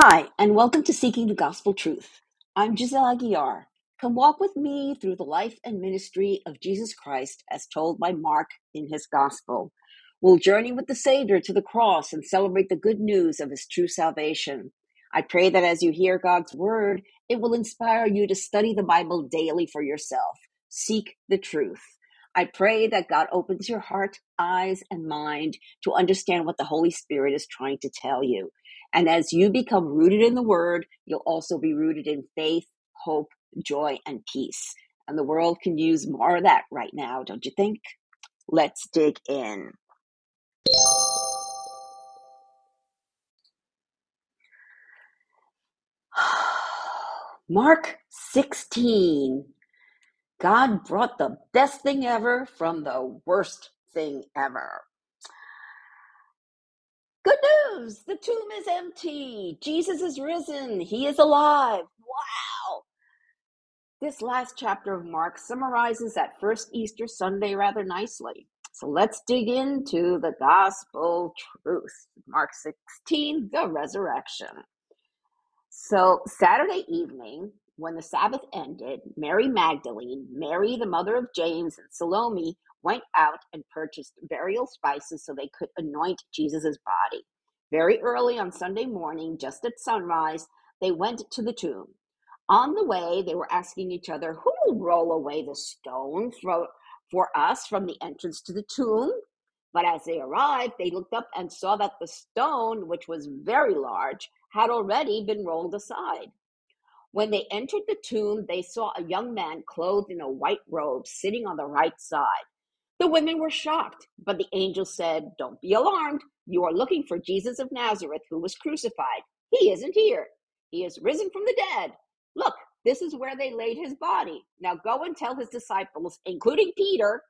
Hi, and welcome to Seeking the Gospel Truth. I'm Giselle Aguiar. Come walk with me through the life and ministry of Jesus Christ as told by Mark in his Gospel. We'll journey with the Savior to the cross and celebrate the good news of his true salvation. I pray that as you hear God's word, it will inspire you to study the Bible daily for yourself. Seek the truth. I pray that God opens your heart, eyes, and mind to understand what the Holy Spirit is trying to tell you. And as you become rooted in the word, you'll also be rooted in faith, hope, joy, and peace. And the world can use more of that right now, don't you think? Let's dig in. Mark 16. God brought the best thing ever from the worst thing ever. Good news! The tomb is empty. Jesus is risen. He is alive. Wow! This last chapter of Mark summarizes that first Easter Sunday rather nicely. So let's dig into the gospel truth. Mark 16, the resurrection. So, Saturday evening, when the Sabbath ended, Mary Magdalene, Mary, the mother of James, and Salome went out and purchased burial spices so they could anoint Jesus' body. Very early on Sunday morning, just at sunrise, they went to the tomb. On the way, they were asking each other, Who will roll away the stone for, for us from the entrance to the tomb? But as they arrived, they looked up and saw that the stone, which was very large, had already been rolled aside. When they entered the tomb, they saw a young man clothed in a white robe sitting on the right side. The women were shocked, but the angel said, Don't be alarmed. You are looking for Jesus of Nazareth, who was crucified. He isn't here. He is risen from the dead. Look, this is where they laid his body. Now go and tell his disciples, including Peter,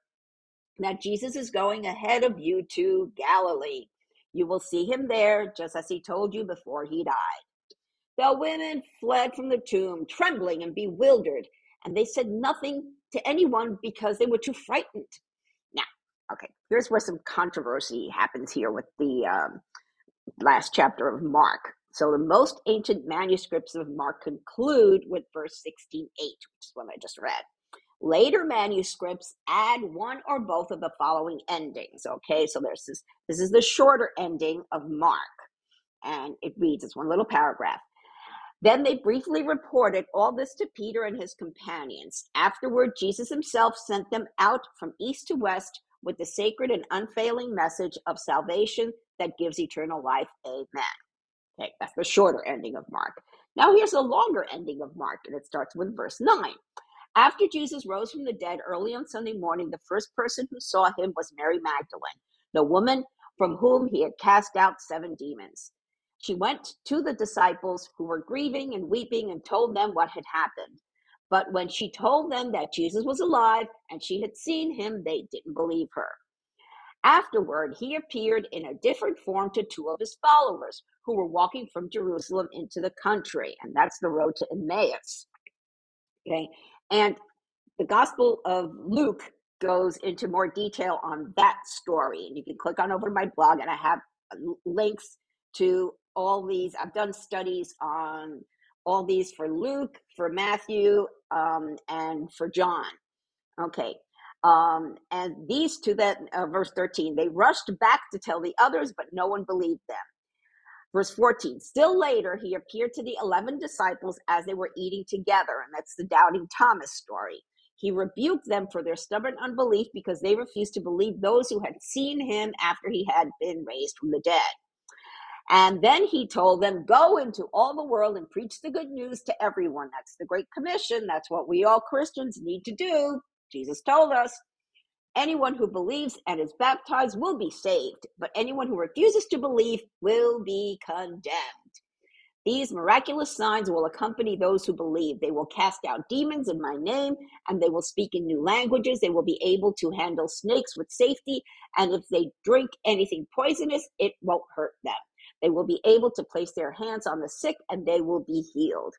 that Jesus is going ahead of you to Galilee. You will see him there, just as he told you before he died. The women fled from the tomb, trembling and bewildered, and they said nothing to anyone because they were too frightened. Now, okay, here's where some controversy happens here with the um, last chapter of Mark. So the most ancient manuscripts of Mark conclude with verse 16:8, which is what I just read. Later manuscripts add one or both of the following endings. Okay, so there's this this is the shorter ending of Mark. And it reads, it's one little paragraph. Then they briefly reported all this to Peter and his companions. Afterward, Jesus himself sent them out from east to west with the sacred and unfailing message of salvation that gives eternal life. Amen. Okay, that's the shorter ending of Mark. Now here's the longer ending of Mark, and it starts with verse 9. After Jesus rose from the dead early on Sunday morning, the first person who saw him was Mary Magdalene, the woman from whom he had cast out seven demons. She went to the disciples who were grieving and weeping and told them what had happened. But when she told them that Jesus was alive and she had seen him, they didn't believe her. Afterward, he appeared in a different form to two of his followers who were walking from Jerusalem into the country, and that's the road to Emmaus. Okay, and the Gospel of Luke goes into more detail on that story, and you can click on over to my blog, and I have links to all these. I've done studies on all these for Luke, for Matthew, um, and for John. Okay, um, and these two, that uh, verse 13, they rushed back to tell the others, but no one believed them. Verse 14, still later, he appeared to the 11 disciples as they were eating together. And that's the doubting Thomas story. He rebuked them for their stubborn unbelief because they refused to believe those who had seen him after he had been raised from the dead. And then he told them, Go into all the world and preach the good news to everyone. That's the Great Commission. That's what we all Christians need to do. Jesus told us anyone who believes and is baptized will be saved, but anyone who refuses to believe will be condemned. These miraculous signs will accompany those who believe. They will cast out demons in my name, and they will speak in new languages. They will be able to handle snakes with safety, and if they drink anything poisonous, it won't hurt them. They will be able to place their hands on the sick, and they will be healed.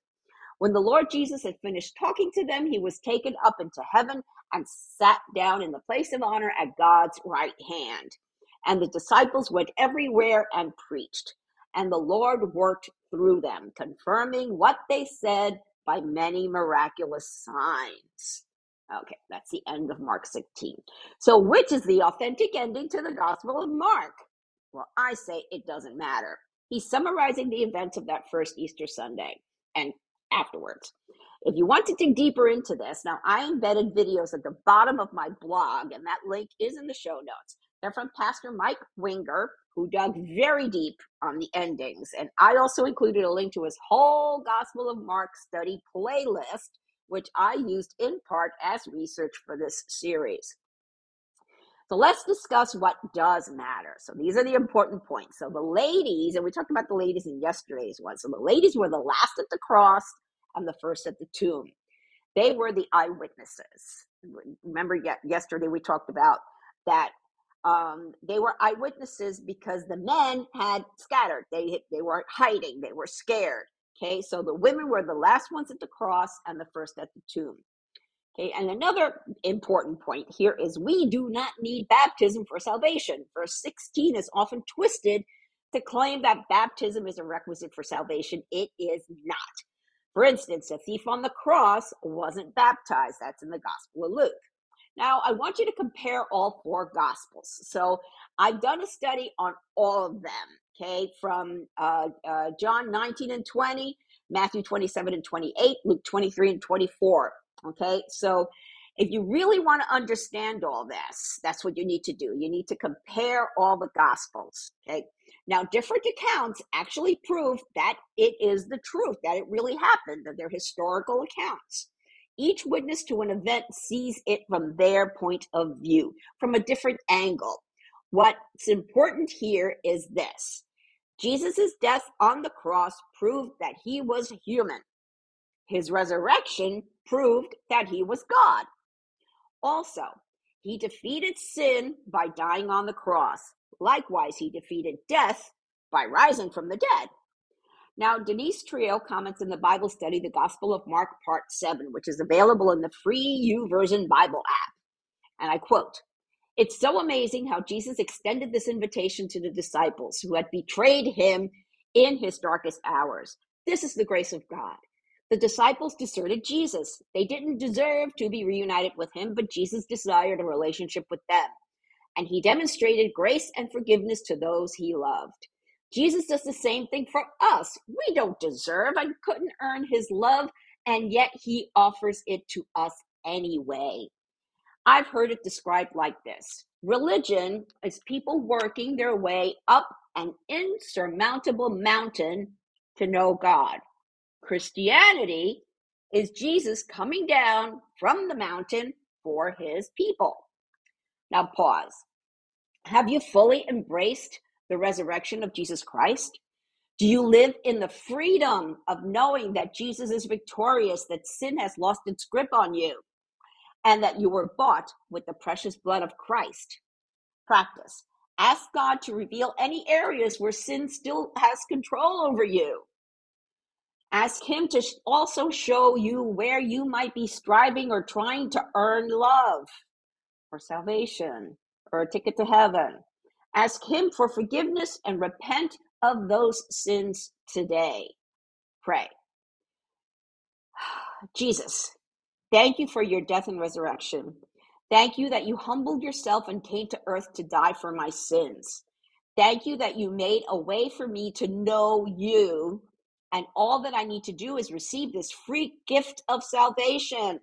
When the Lord Jesus had finished talking to them, he was taken up into heaven and sat down in the place of honor at God's right hand. And the disciples went everywhere and preached. And the Lord worked through them, confirming what they said by many miraculous signs. Okay, that's the end of Mark 16. So, which is the authentic ending to the Gospel of Mark? Well, I say it doesn't matter. He's summarizing the events of that first Easter Sunday and afterwards. If you want to dig deeper into this, now I embedded videos at the bottom of my blog, and that link is in the show notes. They're from Pastor Mike Winger, who dug very deep on the endings. And I also included a link to his whole Gospel of Mark study playlist which I used in part as research for this series. So let's discuss what does matter. So these are the important points. So the ladies, and we talked about the ladies in yesterday's one. So the ladies were the last at the cross and the first at the tomb. They were the eyewitnesses. Remember, yesterday we talked about that um, they were eyewitnesses because the men had scattered. They they were hiding. They were scared. Okay, so the women were the last ones at the cross and the first at the tomb. Okay, and another important point here is we do not need baptism for salvation. Verse 16 is often twisted to claim that baptism is a requisite for salvation. It is not. For instance, a thief on the cross wasn't baptized. That's in the Gospel of Luke. Now, I want you to compare all four Gospels. So I've done a study on all of them okay, from uh, uh, John 19 and 20, Matthew 27 and 28, Luke 23 and 24. Okay, so if you really want to understand all this, that's what you need to do. You need to compare all the gospels. Okay, now different accounts actually prove that it is the truth, that it really happened, that they're historical accounts. Each witness to an event sees it from their point of view, from a different angle. What's important here is this Jesus' death on the cross proved that he was human. His resurrection proved that he was God. Also, he defeated sin by dying on the cross. Likewise, he defeated death by rising from the dead. Now, Denise Trio comments in the Bible study, The Gospel of Mark, Part 7, which is available in the free YouVersion Bible app. And I quote it's so amazing how Jesus extended this invitation to the disciples who had betrayed him in his darkest hours. This is the grace of God. The disciples deserted Jesus. They didn't deserve to be reunited with him, but Jesus desired a relationship with them. And he demonstrated grace and forgiveness to those he loved. Jesus does the same thing for us. We don't deserve and couldn't earn his love, and yet he offers it to us anyway. I've heard it described like this religion is people working their way up an insurmountable mountain to know God. Christianity is Jesus coming down from the mountain for his people. Now, pause. Have you fully embraced the resurrection of Jesus Christ? Do you live in the freedom of knowing that Jesus is victorious, that sin has lost its grip on you? and that you were bought with the precious blood of Christ. Practice. Ask God to reveal any areas where sin still has control over you. Ask Him to also show you where you might be striving or trying to earn love or salvation or a ticket to heaven. Ask Him for forgiveness and repent of those sins today. Pray. Jesus, Thank you for your death and resurrection. Thank you that you humbled yourself and came to earth to die for my sins. Thank you that you made a way for me to know you. And all that I need to do is receive this free gift of salvation.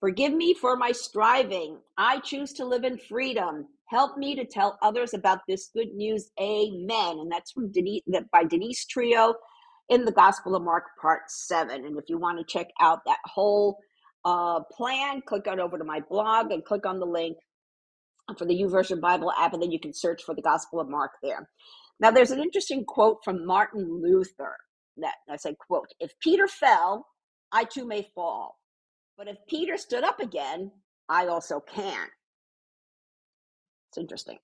Forgive me for my striving. I choose to live in freedom. Help me to tell others about this good news. Amen. And that's from Denise, by Denise Trio in the Gospel of Mark, part seven. And if you want to check out that whole uh, plan, click on over to my blog and click on the link for the YouVersion Bible app, and then you can search for the Gospel of Mark there. Now, there's an interesting quote from Martin Luther that I said, quote, if Peter fell, I too may fall. But if Peter stood up again, I also can. It's interesting.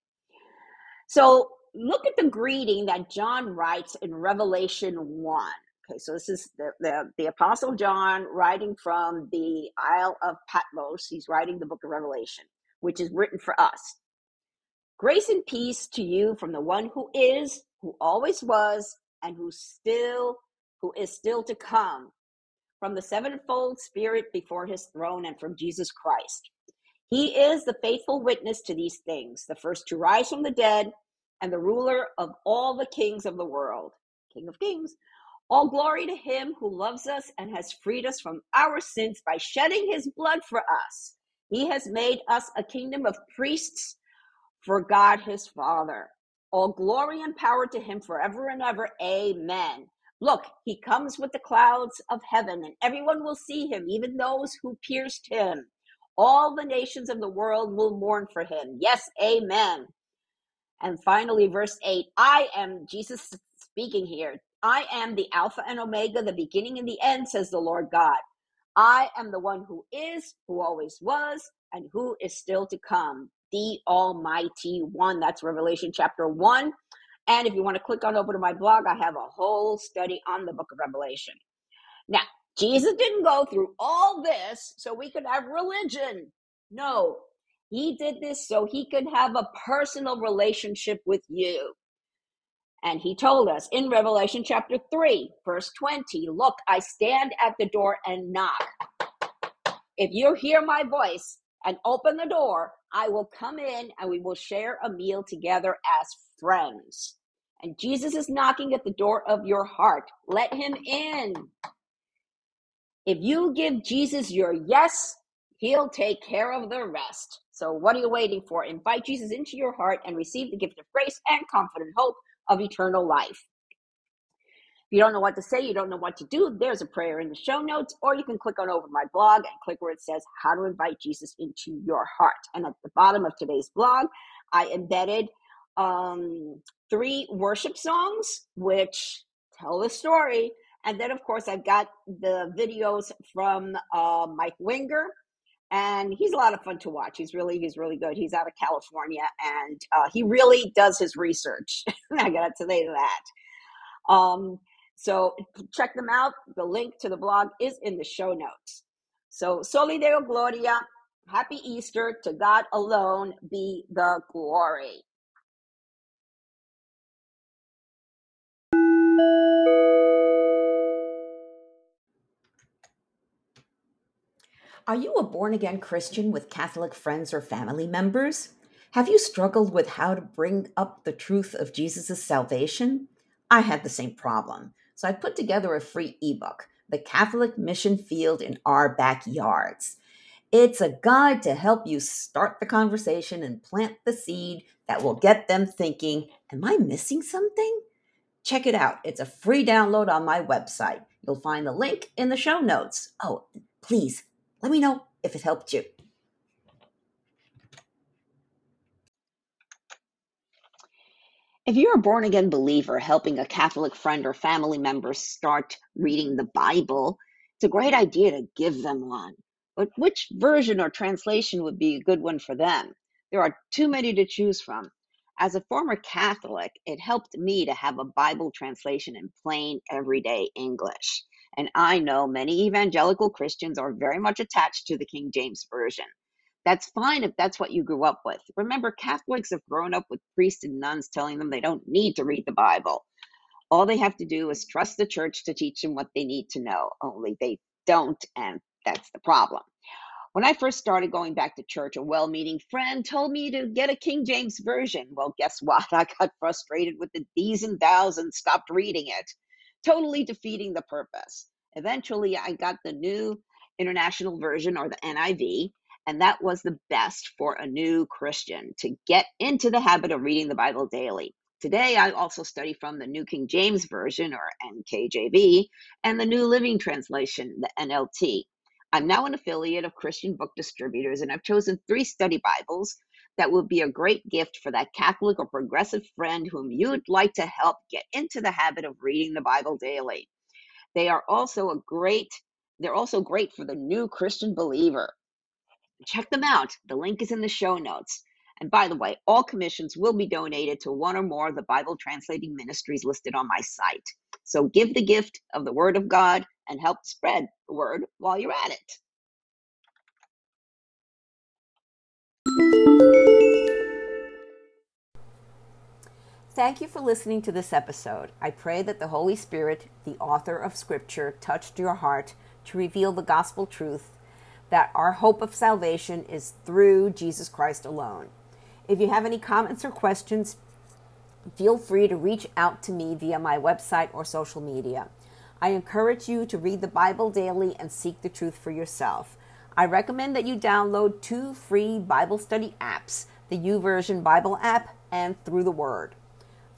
So look at the greeting that John writes in Revelation 1. Okay, so this is the, the, the Apostle John writing from the Isle of Patmos. He's writing the book of Revelation, which is written for us. Grace and peace to you from the one who is, who always was, and who still who is still to come from the sevenfold spirit before his throne and from Jesus Christ. He is the faithful witness to these things, the first to rise from the dead and the ruler of all the kings of the world, King of kings. All glory to him who loves us and has freed us from our sins by shedding his blood for us. He has made us a kingdom of priests for God his Father. All glory and power to him forever and ever. Amen. Look, he comes with the clouds of heaven, and everyone will see him, even those who pierced him. All the nations of the world will mourn for him. Yes, amen. And finally, verse 8 I am Jesus speaking here. I am the Alpha and Omega, the beginning and the end, says the Lord God. I am the one who is, who always was, and who is still to come, the Almighty One. That's Revelation chapter 1. And if you want to click on over to my blog, I have a whole study on the book of Revelation. Now, Jesus didn't go through all this so we could have religion. No, he did this so he could have a personal relationship with you. And he told us in Revelation chapter 3, verse 20 Look, I stand at the door and knock. If you hear my voice and open the door, I will come in and we will share a meal together as friends. And Jesus is knocking at the door of your heart. Let him in. If you give Jesus your yes, he'll take care of the rest. So, what are you waiting for? Invite Jesus into your heart and receive the gift of grace and confident hope of eternal life. If you don't know what to say, you don't know what to do, there's a prayer in the show notes, or you can click on over my blog and click where it says how to invite Jesus into your heart. And at the bottom of today's blog, I embedded um, three worship songs which tell the story. And then, of course, I've got the videos from uh, Mike Winger, and he's a lot of fun to watch. He's really, he's really good. He's out of California, and uh, he really does his research. I got to say that. Um, so check them out. The link to the blog is in the show notes. So, Soli Deo Gloria, happy Easter. To God alone be the glory. Are you a born again Christian with Catholic friends or family members? Have you struggled with how to bring up the truth of Jesus' salvation? I had the same problem. So I put together a free ebook, The Catholic Mission Field in Our Backyards. It's a guide to help you start the conversation and plant the seed that will get them thinking, Am I missing something? Check it out. It's a free download on my website. You'll find the link in the show notes. Oh, please let me know if it helped you. If you're a born again believer helping a Catholic friend or family member start reading the Bible, it's a great idea to give them one. But which version or translation would be a good one for them? There are too many to choose from. As a former Catholic, it helped me to have a Bible translation in plain, everyday English. And I know many evangelical Christians are very much attached to the King James Version. That's fine if that's what you grew up with. Remember, Catholics have grown up with priests and nuns telling them they don't need to read the Bible. All they have to do is trust the church to teach them what they need to know, only they don't, and that's the problem. When I first started going back to church, a well meaning friend told me to get a King James Version. Well, guess what? I got frustrated with the these and thous and stopped reading it totally defeating the purpose. Eventually, I got the new international version or the NIV, and that was the best for a new Christian to get into the habit of reading the Bible daily. Today, I also study from the New King James Version or NKJV and the New Living Translation, the NLT. I'm now an affiliate of Christian Book Distributors, and I've chosen three study Bibles that would be a great gift for that Catholic or progressive friend whom you'd like to help get into the habit of reading the Bible daily. They are also a great they're also great for the new Christian believer. Check them out. The link is in the show notes. And by the way, all commissions will be donated to one or more of the Bible translating ministries listed on my site. So give the gift of the Word of God and help spread the word while you're at it. Thank you for listening to this episode. I pray that the Holy Spirit, the author of Scripture, touched your heart to reveal the gospel truth that our hope of salvation is through Jesus Christ alone. If you have any comments or questions, feel free to reach out to me via my website or social media. I encourage you to read the Bible daily and seek the truth for yourself. I recommend that you download two free Bible study apps the YouVersion Bible app and Through the Word.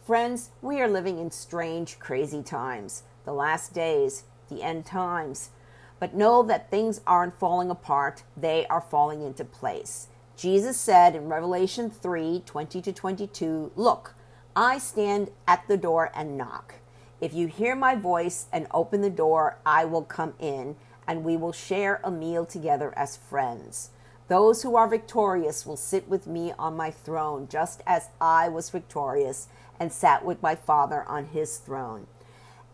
Friends, we are living in strange, crazy times, the last days, the end times. But know that things aren't falling apart, they are falling into place. Jesus said in Revelation 3 20 to 22, Look, I stand at the door and knock. If you hear my voice and open the door, I will come in, and we will share a meal together as friends. Those who are victorious will sit with me on my throne, just as I was victorious and sat with my Father on his throne.